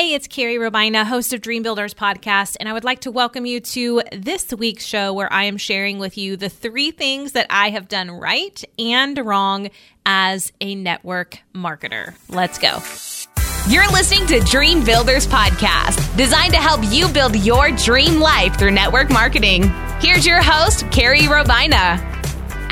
Hey, it's Carrie Robaina, host of Dream Builders Podcast, and I would like to welcome you to this week's show where I am sharing with you the three things that I have done right and wrong as a network marketer. Let's go. You're listening to Dream Builders Podcast, designed to help you build your dream life through network marketing. Here's your host, Carrie Robaina.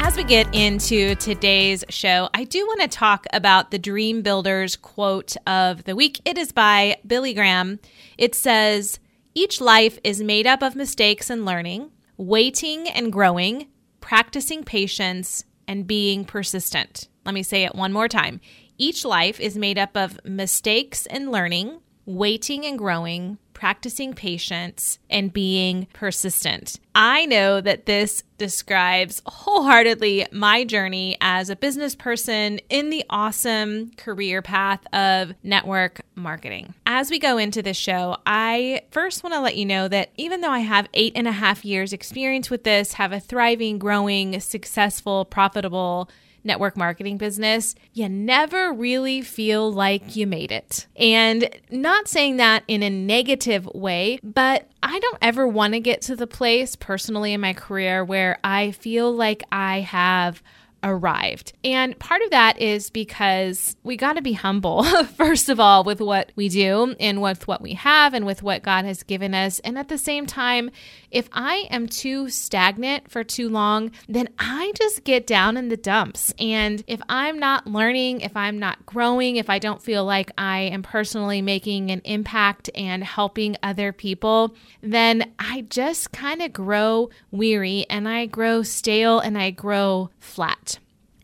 As we get into today's show, I do want to talk about the Dream Builders quote of the week. It is by Billy Graham. It says, Each life is made up of mistakes and learning, waiting and growing, practicing patience, and being persistent. Let me say it one more time. Each life is made up of mistakes and learning, waiting and growing, practicing patience, and being persistent. I know that this describes wholeheartedly my journey as a business person in the awesome career path of network marketing. As we go into this show, I first want to let you know that even though I have eight and a half years experience with this, have a thriving, growing, successful, profitable network marketing business, you never really feel like you made it. And not saying that in a negative way, but I don't ever want to get to the place personally in my career where I feel like I have arrived. And part of that is because we got to be humble, first of all, with what we do and with what we have and with what God has given us. And at the same time, if I am too stagnant for too long, then I just get down in the dumps. And if I'm not learning, if I'm not growing, if I don't feel like I am personally making an impact and helping other people, then I just kind of grow weary and I grow stale and I grow flat.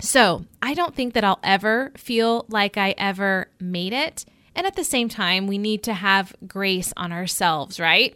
So I don't think that I'll ever feel like I ever made it. And at the same time, we need to have grace on ourselves, right?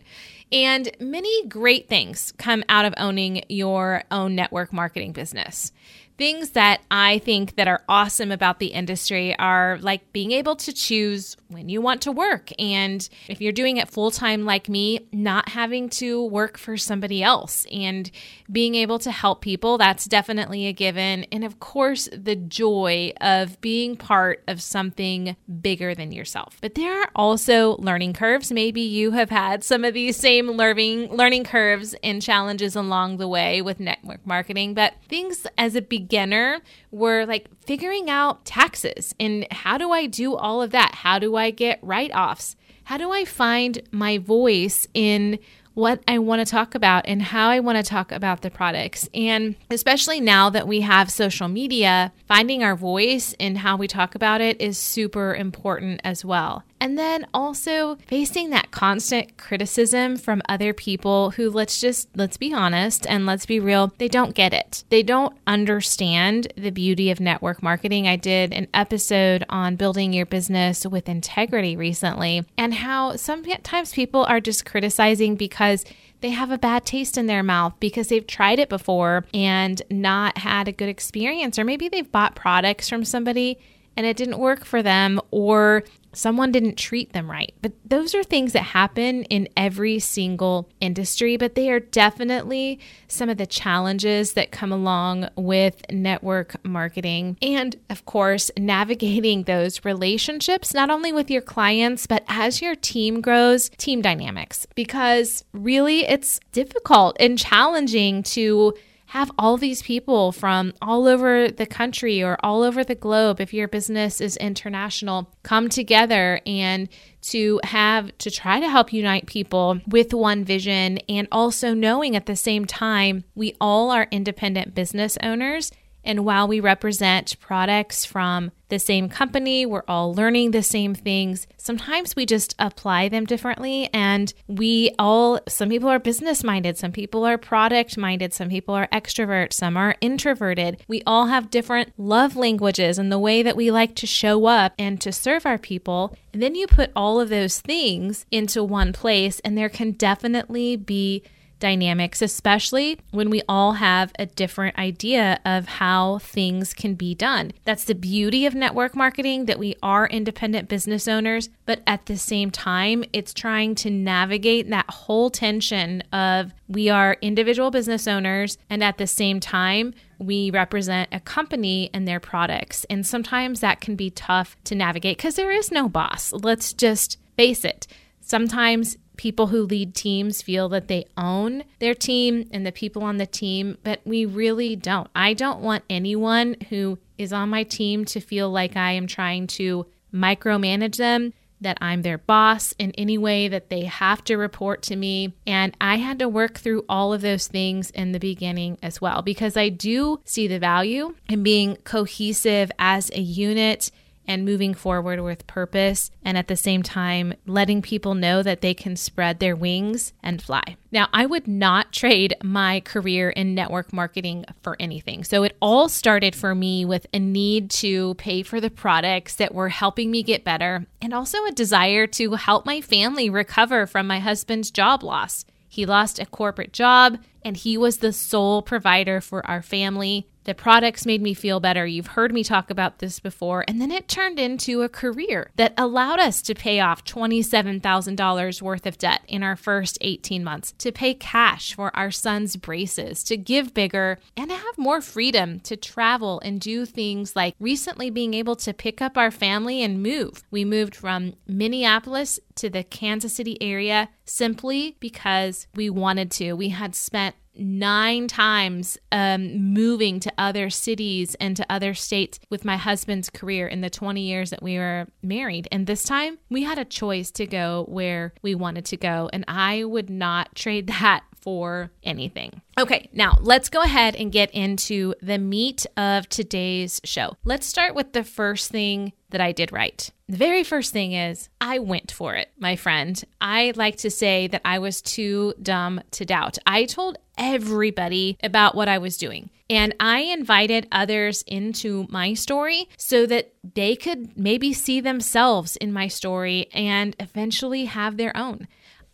And many great things come out of owning your own network marketing business things that I think that are awesome about the industry are like being able to choose when you want to work and if you're doing it full time like me, not having to work for somebody else and being able to help people, that's definitely a given. And of course, the joy of being part of something bigger than yourself. But there are also learning curves. Maybe you have had some of these same learning learning curves and challenges along the way with network marketing, but things as a beginner beginner were like figuring out taxes and how do I do all of that? How do I get write offs? How do I find my voice in what I want to talk about and how I want to talk about the products. And especially now that we have social media, finding our voice and how we talk about it is super important as well. And then also facing that constant criticism from other people who, let's just, let's be honest and let's be real, they don't get it. They don't understand the beauty of network marketing. I did an episode on building your business with integrity recently and how sometimes people are just criticizing because they have a bad taste in their mouth because they've tried it before and not had a good experience. Or maybe they've bought products from somebody and it didn't work for them, or someone didn't treat them right. But those are things that happen in every single industry, but they are definitely some of the challenges that come along with network marketing. And of course, navigating those relationships, not only with your clients, but as your team grows, team dynamics, because really it's difficult and challenging to have all these people from all over the country or all over the globe, if your business is international, come together and to have to try to help unite people with one vision and also knowing at the same time we all are independent business owners. And while we represent products from the same company, we're all learning the same things. Sometimes we just apply them differently. And we all, some people are business minded, some people are product minded, some people are extrovert, some are introverted. We all have different love languages and the way that we like to show up and to serve our people. And then you put all of those things into one place, and there can definitely be dynamics, especially when we all have a different idea of how things can be done. That's the beauty of network marketing that we are independent business owners, but at the same time, it's trying to navigate that whole tension of we are individual business owners and at the same time, we represent a company and their products. And sometimes that can be tough to navigate because there is no boss. Let's just face it, sometimes people who lead teams feel that they own their team and the people on the team, but we really don't. I don't want anyone who is on my team to feel like I am trying to micromanage them, that I'm their boss in any way, that they have to report to me. And I had to work through all of those things in the beginning as well, because I do see the value in being cohesive as a unit and moving forward with purpose, and at the same time, letting people know that they can spread their wings and fly. Now, I would not trade my career in network marketing for anything. So, it all started for me with a need to pay for the products that were helping me get better, and also a desire to help my family recover from my husband's job loss. He lost a corporate job and he was the sole provider for our family. The products made me feel better. You've heard me talk about this before. And then it turned into a career that allowed us to pay off $27,000 worth of debt in our first 18 months, to pay cash for our son's braces, to give bigger, and to have more freedom to travel and do things like recently being able to pick up our family and move. We moved from Minneapolis to the Kansas City area simply because we wanted to. We had spent nine times um, moving to other cities and to other states with my husband's career in the 20 years that we were married. And this time we had a choice to go where we wanted to go. And I would not trade that for anything. Okay, now let's go ahead and get into the meat of today's show. Let's start with the first thing that I did right. The very first thing is I went for it, my friend. I like to say that I was too dumb to doubt. I told everybody about what I was doing. And I invited others into my story so that they could maybe see themselves in my story and eventually have their own.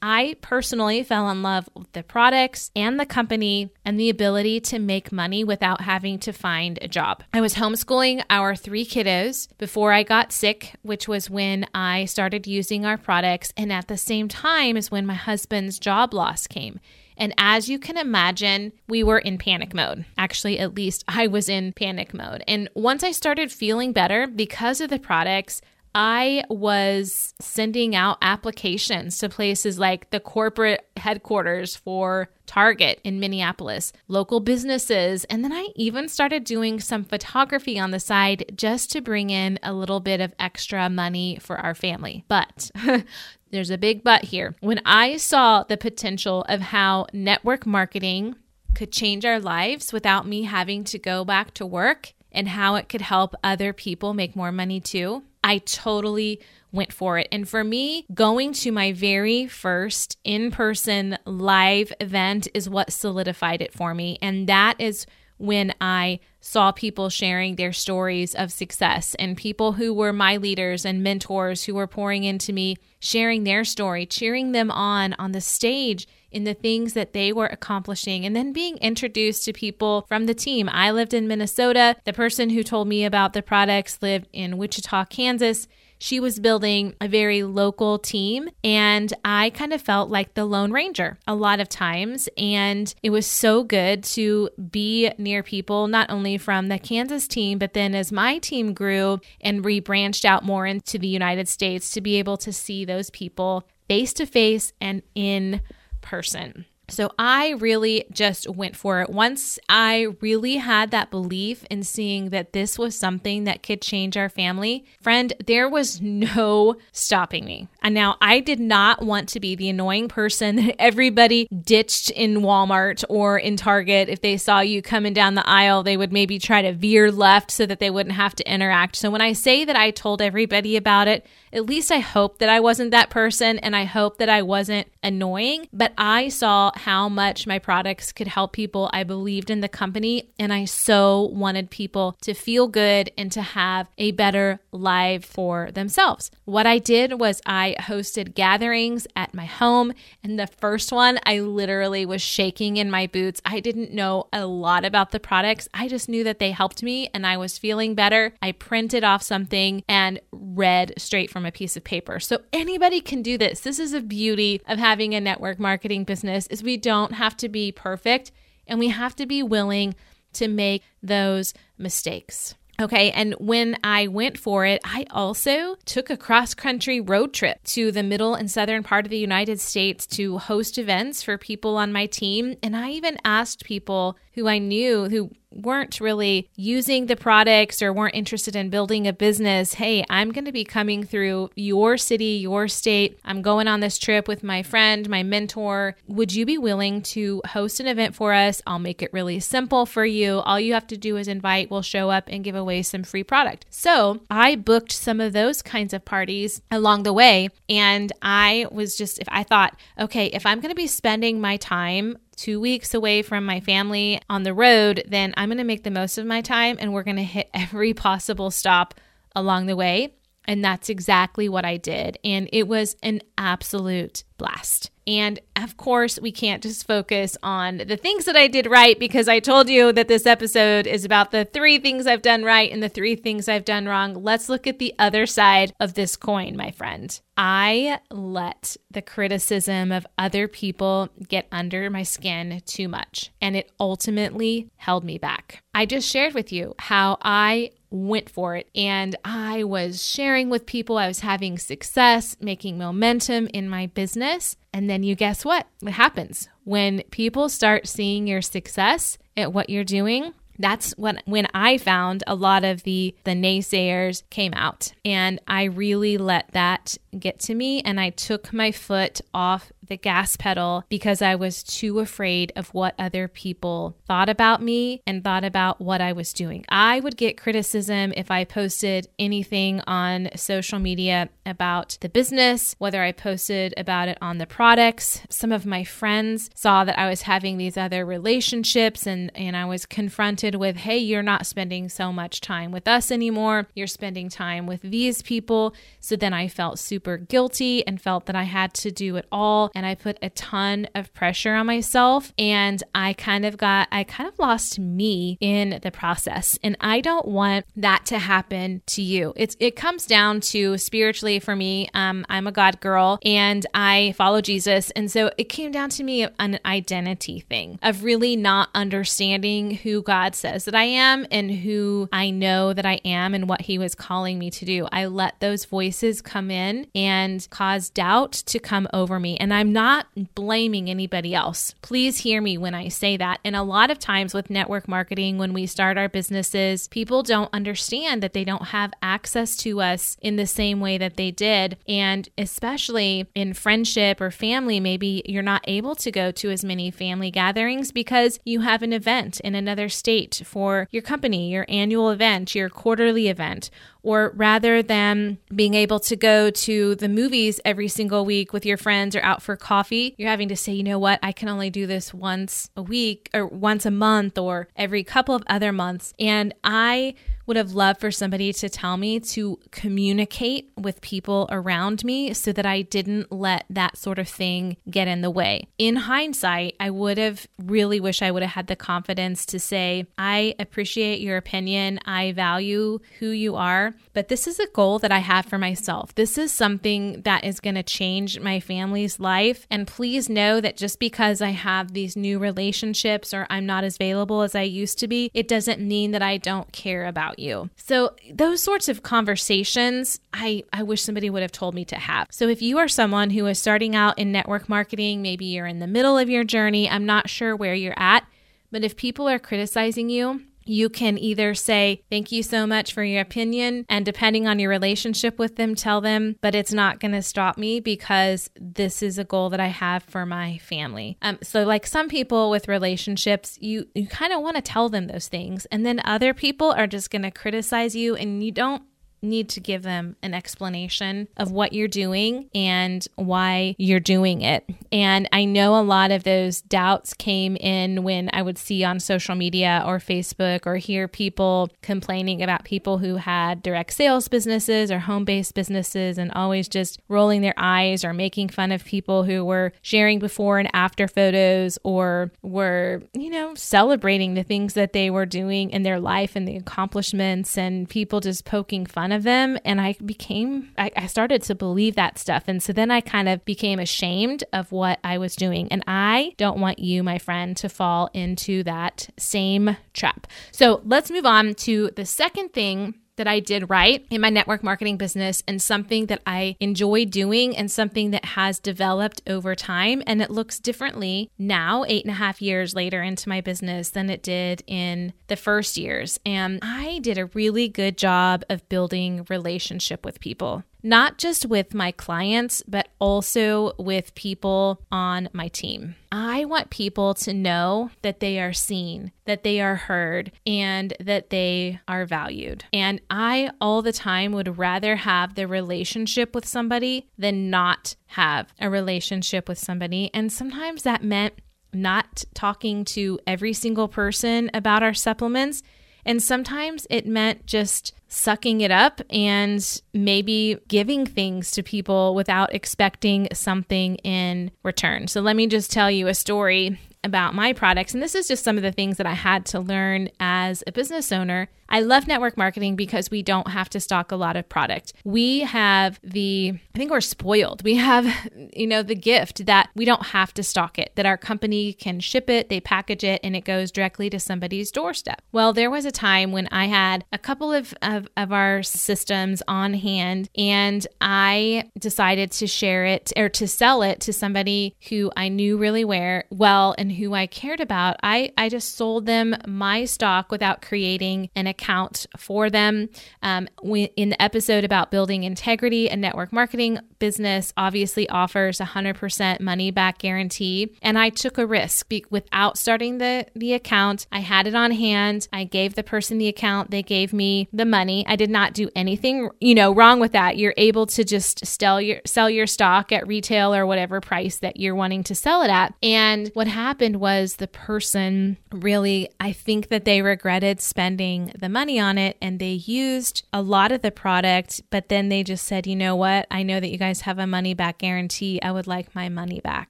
I personally fell in love with the products and the company and the ability to make money without having to find a job. I was homeschooling our three kiddos before I got sick, which was when I started using our products. And at the same time is when my husband's job loss came. And as you can imagine, we were in panic mode. Actually, at least I was in panic mode. And once I started feeling better because of the products, I was sending out applications to places like the corporate headquarters for Target in Minneapolis, local businesses, and then I even started doing some photography on the side just to bring in a little bit of extra money for our family. But there's a big but here. When I saw the potential of how network marketing could change our lives without me having to go back to work and how it could help other people make more money too, I totally went for it. And for me, going to my very first in person live event is what solidified it for me. And that is when I saw people sharing their stories of success and people who were my leaders and mentors who were pouring into me, sharing their story, cheering them on on the stage in the things that they were accomplishing, and then being introduced to people from the team. I lived in Minnesota. The person who told me about the products lived in Wichita, Kansas she was building a very local team. And I kind of felt like the Lone Ranger a lot of times. And it was so good to be near people, not only from the Kansas team, but then as my team grew and rebranched out more into the United States, to be able to see those people face to face and in person. So I really just went for it. Once I really had that belief in seeing that this was something that could change our family, friend, there was no stopping me. And now I did not want to be the annoying person that everybody ditched in Walmart or in Target. If they saw you coming down the aisle, they would maybe try to veer left so that they wouldn't have to interact. So when I say that I told everybody about it, at least I hope that I wasn't that person and I hope that I wasn't annoying, but I saw how much my products could help people. I believed in the company and I so wanted people to feel good and to have a better life for themselves. What I did was I hosted gatherings at my home, and the first one, I literally was shaking in my boots. I didn't know a lot about the products, I just knew that they helped me and I was feeling better. I printed off something and read straight from a piece of paper. So anybody can do this. This is a beauty of having a network marketing business is we don't have to be perfect and we have to be willing to make those mistakes. Okay. And when I went for it, I also took a cross country road trip to the middle and southern part of the United States to host events for people on my team. And I even asked people who I knew who weren't really using the products or weren't interested in building a business, hey, I'm going to be coming through your city, your state. I'm going on this trip with my friend, my mentor. Would you be willing to host an event for us? I'll make it really simple for you. All you have to do is invite, we'll show up and give away some free product. So I booked some of those kinds of parties along the way. And I was just, if I thought, okay, if I'm going to be spending my time two weeks away from my family on the road, then I'm going to make the most of my time and we're going to hit every possible stop along the way. And that's exactly what I did. And it was an absolute blast. And of course, we can't just focus on the things that I did right because I told you that this episode is about the three things I've done right and the three things I've done wrong. Let's look at the other side of this coin, my friend. I let the criticism of other people get under my skin too much, and it ultimately held me back. I just shared with you how I went for it. And I was sharing with people, I was having success, making momentum in my business. And then you guess what? What happens when people start seeing your success at what you're doing? that's when when I found a lot of the the naysayers came out and I really let that get to me and I took my foot off the gas pedal because I was too afraid of what other people thought about me and thought about what I was doing. I would get criticism if I posted anything on social media about the business, whether I posted about it on the products. Some of my friends saw that I was having these other relationships and, and I was confronted with, hey, you're not spending so much time with us anymore. You're spending time with these people. So then I felt super guilty and felt that I had to do it all and I put a ton of pressure on myself and I kind of got I kind of lost me in the process and I don't want that to happen to you. It's it comes down to spiritually for me um, I'm a God girl and I follow Jesus and so it came down to me an identity thing of really not understanding who God says that I am and who I know that I am and what he was calling me to do. I let those voices come in and cause doubt to come over me and I I'm not blaming anybody else. Please hear me when I say that. And a lot of times with network marketing, when we start our businesses, people don't understand that they don't have access to us in the same way that they did. And especially in friendship or family, maybe you're not able to go to as many family gatherings because you have an event in another state for your company, your annual event, your quarterly event, or rather than being able to go to the movies every single week with your friends or out for coffee, you're having to say, you know what, I can only do this once a week or once a month or every couple of other months. And I would have loved for somebody to tell me to communicate with people around me so that I didn't let that sort of thing get in the way. In hindsight, I would have really wish I would have had the confidence to say, I appreciate your opinion. I value who you are, but this is a goal that I have for myself. This is something that is going to change my family's life. And please know that just because I have these new relationships or I'm not as available as I used to be, it doesn't mean that I don't care about about you. So those sorts of conversations, I, I wish somebody would have told me to have. So if you are someone who is starting out in network marketing, maybe you're in the middle of your journey, I'm not sure where you're at, but if people are criticizing you, you can either say, Thank you so much for your opinion. And depending on your relationship with them, tell them, but it's not going to stop me because this is a goal that I have for my family. Um, so, like some people with relationships, you, you kind of want to tell them those things. And then other people are just going to criticize you and you don't need to give them an explanation of what you're doing and why you're doing it. And I know a lot of those doubts came in when I would see on social media or Facebook or hear people complaining about people who had direct sales businesses or home based businesses and always just rolling their eyes or making fun of people who were sharing before and after photos or were, you know, celebrating the things that they were doing in their life and the accomplishments and people just poking fun of them. And I became, I, I started to believe that stuff. And so then I kind of became ashamed of what I was doing. And I don't want you, my friend, to fall into that same trap. So let's move on to the second thing that I did right in my network marketing business and something that I enjoy doing and something that has developed over time. And it looks differently now, eight and a half years later into my business, than it did in the first years. And I did a really good job of building relationship with people not just with my clients, but also with people on my team. I want people to know that they are seen, that they are heard, and that they are valued. And I all the time would rather have the relationship with somebody than not have a relationship with somebody. And sometimes that meant not talking to every single person about our supplements. And sometimes it meant just sucking it up and maybe giving things to people without expecting something in return. So, let me just tell you a story about my products. And this is just some of the things that I had to learn as a business owner. I love network marketing because we don't have to stock a lot of product. We have the, I think we're spoiled. We have, you know, the gift that we don't have to stock it, that our company can ship it, they package it, and it goes directly to somebody's doorstep. Well, there was a time when I had a couple of, of, of our systems on hand and I decided to share it or to sell it to somebody who I knew really well and who I cared about, I, I just sold them my stock without creating an account for them. Um, in the episode about building integrity, a network marketing business obviously offers a 100% money back guarantee. And I took a risk be- without starting the, the account. I had it on hand. I gave the person the account. They gave me the money. I did not do anything, you know, wrong with that. You're able to just sell your, sell your stock at retail or whatever price that you're wanting to sell it at. And what happened was the person really, I think that they regretted spending the money on it and they used a lot of the product, but then they just said, you know what? I know that you guys have a money back guarantee. I would like my money back.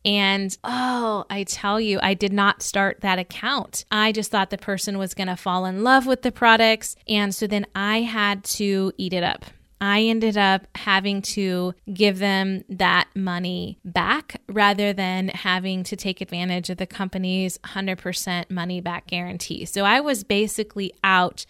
And oh, I tell you, I did not start that account. I just thought the person was going to fall in love with the products. And so then I had to eat it up. I ended up having to give them that money back rather than having to take advantage of the company's 100% money back guarantee. So I was basically out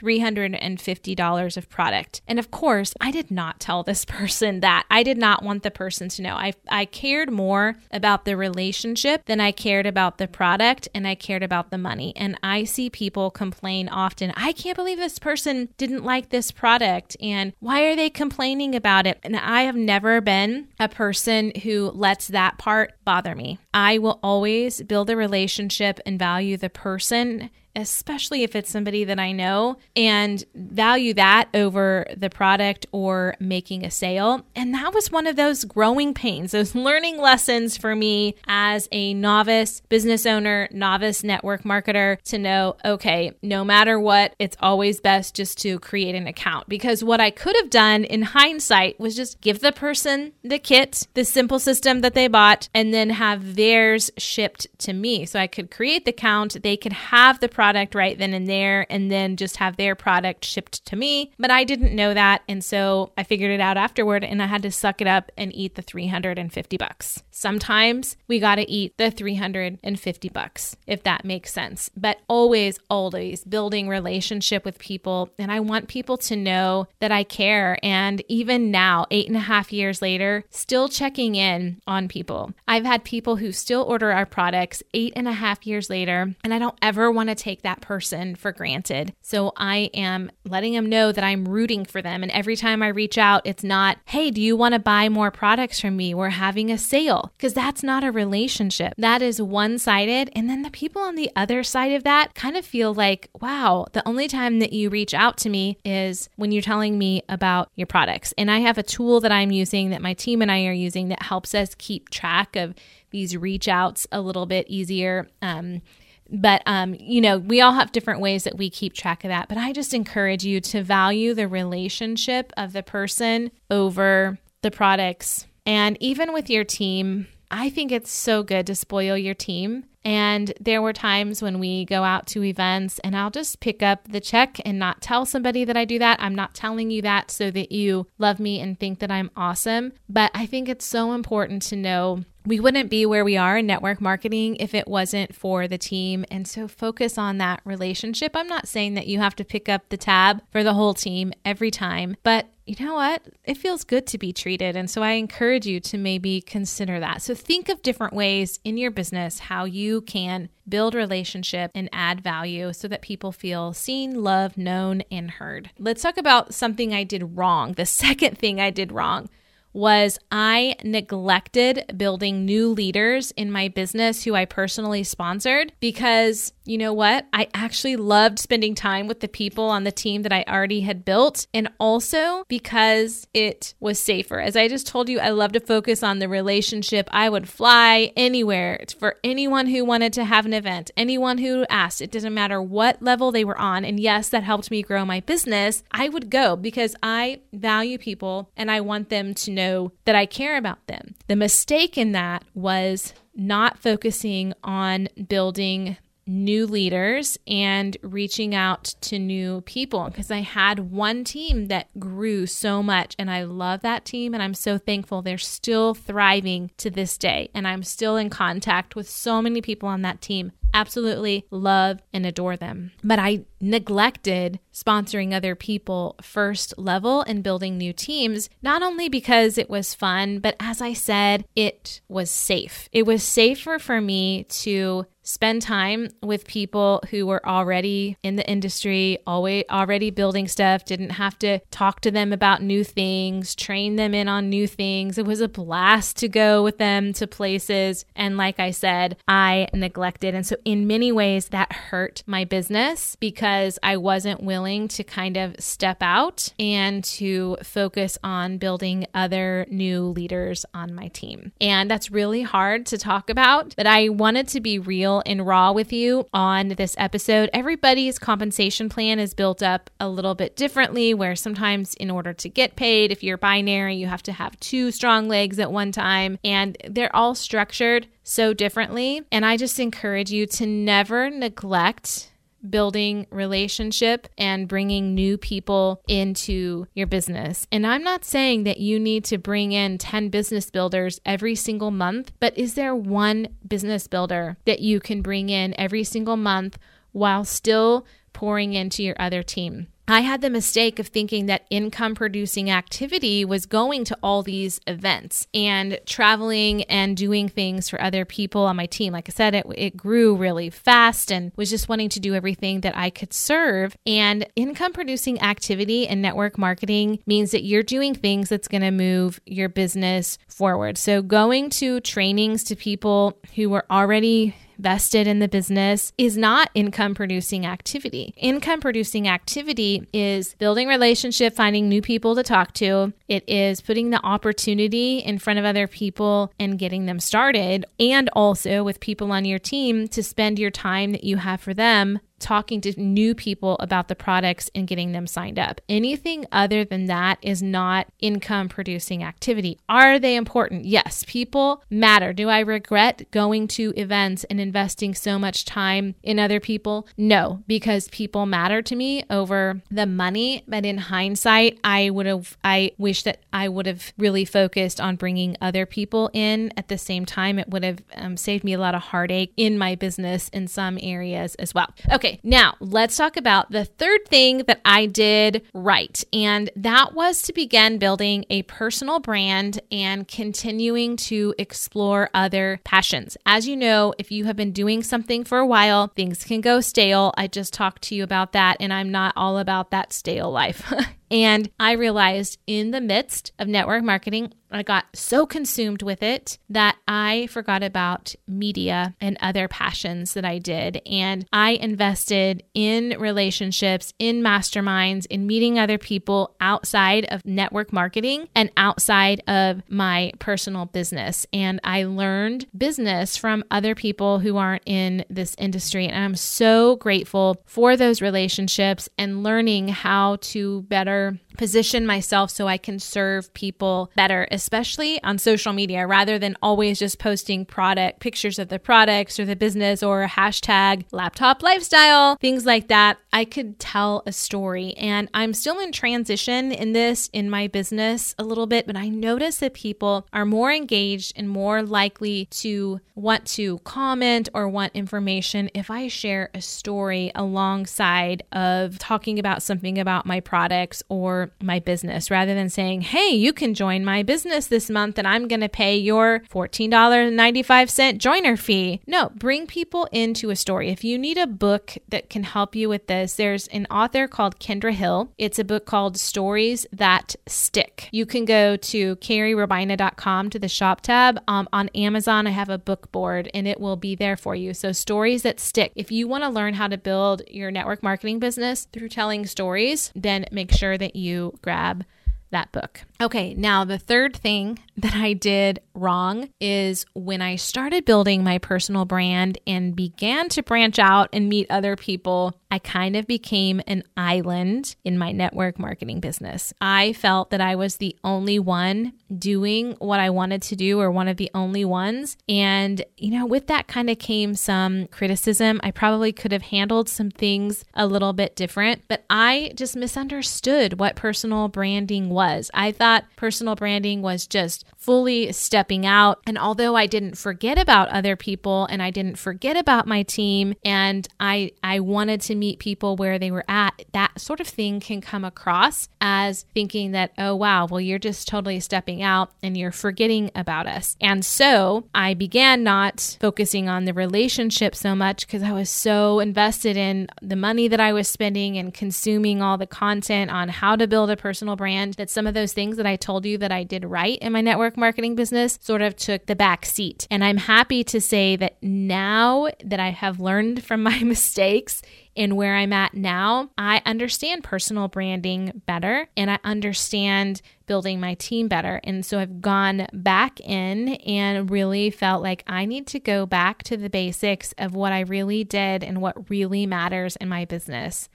$350 of product. And of course, I did not tell this person that. I did not want the person to know. I, I cared more about the relationship than I cared about the product and I cared about the money. And I see people complain often I can't believe this person didn't like this product. And why are they complaining about it? And I have never been a person who lets that part bother me. I will always build a relationship and value the person especially if it's somebody that I know, and value that over the product or making a sale. And that was one of those growing pains, those learning lessons for me as a novice business owner, novice network marketer to know, okay, no matter what, it's always best just to create an account. Because what I could have done in hindsight was just give the person the kit, the simple system that they bought, and then have theirs shipped to me. So I could create the account, they could have the product right then and there and then just have their product shipped to me. But I didn't know that. And so I figured it out afterward and I had to suck it up and eat the 350 bucks. Sometimes we got to eat the 350 bucks, if that makes sense. But always, always building relationship with people. And I want people to know that I care. And even now, eight and a half years later, still checking in on people. I've had people who still order our products eight and a half years later, and I don't ever want to take take that person for granted. So I am letting them know that I'm rooting for them. And every time I reach out, it's not, hey, do you want to buy more products from me? We're having a sale. Because that's not a relationship. That is one sided. And then the people on the other side of that kind of feel like, wow, the only time that you reach out to me is when you're telling me about your products. And I have a tool that I'm using that my team and I are using that helps us keep track of these reach outs a little bit easier. Um, but um, you know we all have different ways that we keep track of that but i just encourage you to value the relationship of the person over the products and even with your team I think it's so good to spoil your team And there were times when we go out to events and I'll just pick up the check and not tell somebody that I do that. I'm not telling you that so that you love me and think that I'm awesome. But I think it's so important to know we wouldn't be where we are in network marketing if it wasn't for the team. And so focus on that relationship. I'm not saying that you have to pick up the tab for the whole team every time, but you know what? It feels good to be treated. And so I encourage you to maybe consider that. So think of different ways in your business how you can build relationship and add value so that people feel seen, loved, known, and heard. Let's talk about something I did wrong. The second thing I did wrong was I neglected building new leaders in my business who I personally sponsored because you know what? I actually loved spending time with the people on the team that I already had built, and also because it was safer. As I just told you, I love to focus on the relationship. I would fly anywhere for anyone who wanted to have an event, anyone who asked. It doesn't matter what level they were on. And yes, that helped me grow my business. I would go because I value people and I want them to know that I care about them. The mistake in that was not focusing on building new leaders and reaching out to new people. Because I had one team that grew so much and I love that team and I'm so thankful they're still thriving to this day. And I'm still in contact with so many people on that team. Absolutely love and adore them. But I neglected sponsoring other people first level and building new teams, not only because it was fun, but as I said, it was safe. It was safer for me to spend time with people who were already in the industry, always already building stuff, didn't have to talk to them about new things, train them in on new things. It was a blast to go with them to places. And like I said, I neglected. And so in many ways that hurt my business because I wasn't willing to kind of step out and to focus on building other new leaders on my team. And that's really hard to talk about, but I wanted to be real and raw with you on this episode. Everybody's compensation plan is built up a little bit differently, where sometimes in order to get paid, if you're binary, you have to have two strong legs at one time, and they're all structured so differently. And I just encourage you to never neglect building relationship and bringing new people into your business. And I'm not saying that you need to bring in 10 business builders every single month, but is there one business builder that you can bring in every single month while still pouring into your other team? I had the mistake of thinking that income producing activity was going to all these events and traveling and doing things for other people on my team. Like I said, it, it grew really fast and was just wanting to do everything that I could serve. And income producing activity and network marketing means that you're doing things that's going to move your business forward. So going to trainings to people who were already vested in the business is not income producing activity. Income producing activity is building relationship, finding new people to talk to. It is putting the opportunity in front of other people and getting them started and also with people on your team to spend your time that you have for them talking to new people about the products and getting them signed up. Anything other than that is not income producing activity. Are they important? Yes, people matter. Do I regret going to events and investing so much time in other people? No, because people matter to me over the money. But in hindsight, I would have, I wish that I would have really focused on bringing other people in at the same time. It would have um, saved me a lot of heartache in my business in some areas as well. Okay. Okay, now let's talk about the third thing that I did right. And that was to begin building a personal brand and continuing to explore other passions. As you know, if you have been doing something for a while, things can go stale. I just talked to you about that, and I'm not all about that stale life. And I realized in the midst of network marketing, I got so consumed with it that I forgot about media and other passions that I did. And I invested in relationships, in masterminds, in meeting other people outside of network marketing and outside of my personal business. And I learned business from other people who aren't in this industry. And I'm so grateful for those relationships and learning how to better position myself so I can serve people better, especially on social media, rather than always just posting product pictures of the products or the business or hashtag laptop lifestyle, things like that. I could tell a story. And I'm still in transition in this in my business a little bit, but I notice that people are more engaged and more likely to want to comment or want information if I share a story alongside of talking about something about my products or my business rather than saying, hey, you can join my business this month and I'm going to pay your $14.95 joiner fee. No, bring people into a story. If you need a book that can help you with this, there's an author called Kindra Hall. It's a book called Stories That Stick. You can go to carrierobaina.com to the shop tab. Um, on Amazon, I have a book board and it will be there for you. So, Stories That Stick. If you want to learn how to build your network marketing business through telling stories, then make sure that you grab that book. Okay, now the third thing that I did wrong is when I started building my personal brand and began to branch out and meet other people, I kind of became an island in my network marketing business. I felt that I was the only one doing what I wanted to do or one of the only ones. And, you know, with that kind of came some criticism. I probably could have handled some things a little bit different, but I just misunderstood what personal branding was. I thought personal branding was just fully stepping out. And although I didn't forget about other people and I didn't forget about my team and I I wanted to meet people where they were at, that sort of thing can come across as thinking that, oh wow, well you're just totally stepping out and you're forgetting about us. And so I began not focusing on the relationship so much because I was so invested in the money that I was spending and consuming all the content on how to build a personal brand that some of those things that I told you that I did right in my network marketing business sort of took the back seat. And I'm happy to say that now that I have learned from my mistakes and where I'm at now, I understand personal branding better and I understand building my team better. And so I've gone back in and really felt like I need to go back to the basics of what I really did and what really matters in my business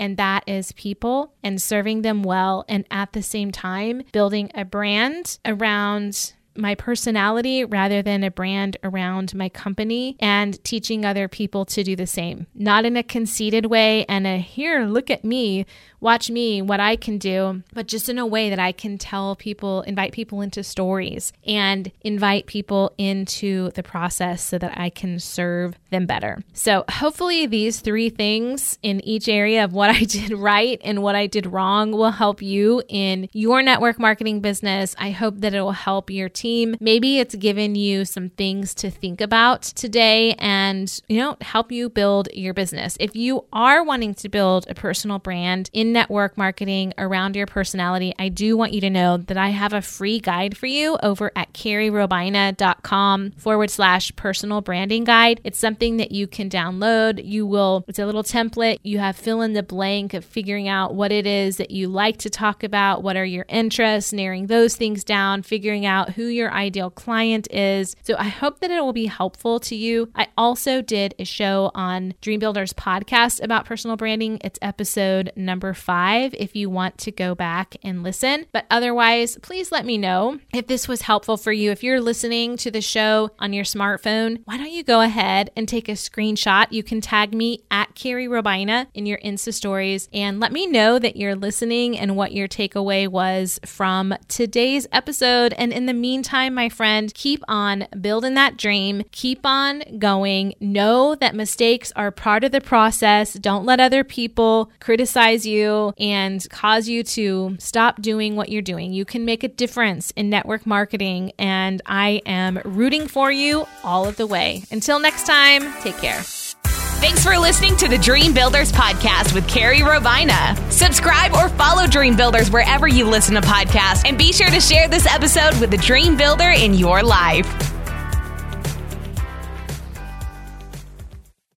and that is people and serving them well, and at the same time, building a brand around my personality rather than a brand around my company and teaching other people to do the same. Not in a conceited way and a here, look at me, watch me, what I can do, but just in a way that I can tell people, invite people into stories and invite people into the process so that I can serve them better. So, hopefully, these three things in each area of what I did right and what I did wrong will help you in your network marketing business. I hope that it will help your team. Maybe it's given you some things to think about today and, you know, help you build your business. If you are wanting to build a personal brand in network marketing around your personality, I do want you to know that I have a free guide for you over at carrierobaina.com forward slash personal branding guide. It's something that you can download. You will, it's a little template. You have fill in the blank of figuring out what it is that you like to talk about, what are your interests, narrowing those things down, figuring out who your ideal client is. So I hope that it will be helpful to you. I also did a show on Dream Builders podcast about personal branding. It's episode number five if you want to go back and listen. But otherwise, please let me know if this was helpful for you. If you're listening to the show on your smartphone, why don't you go ahead and take a screenshot? You can tag me at Carrie Robaina in your Insta stories and let me know that you're listening and what your takeaway was from today's episode. And in the meantime, my friend, keep on building that dream, keep on going. Know that mistakes are part of the process. Don't let other people criticize you and cause you to stop doing what you're doing. You can make a difference in network marketing, and I am rooting for you all of the way. Until next time, take care. Thanks for listening to the Dream Builders podcast with Carrie Robaina. Subscribe or follow Dream Builders wherever you listen to podcasts, and be sure to share this episode with the dream builder in your life.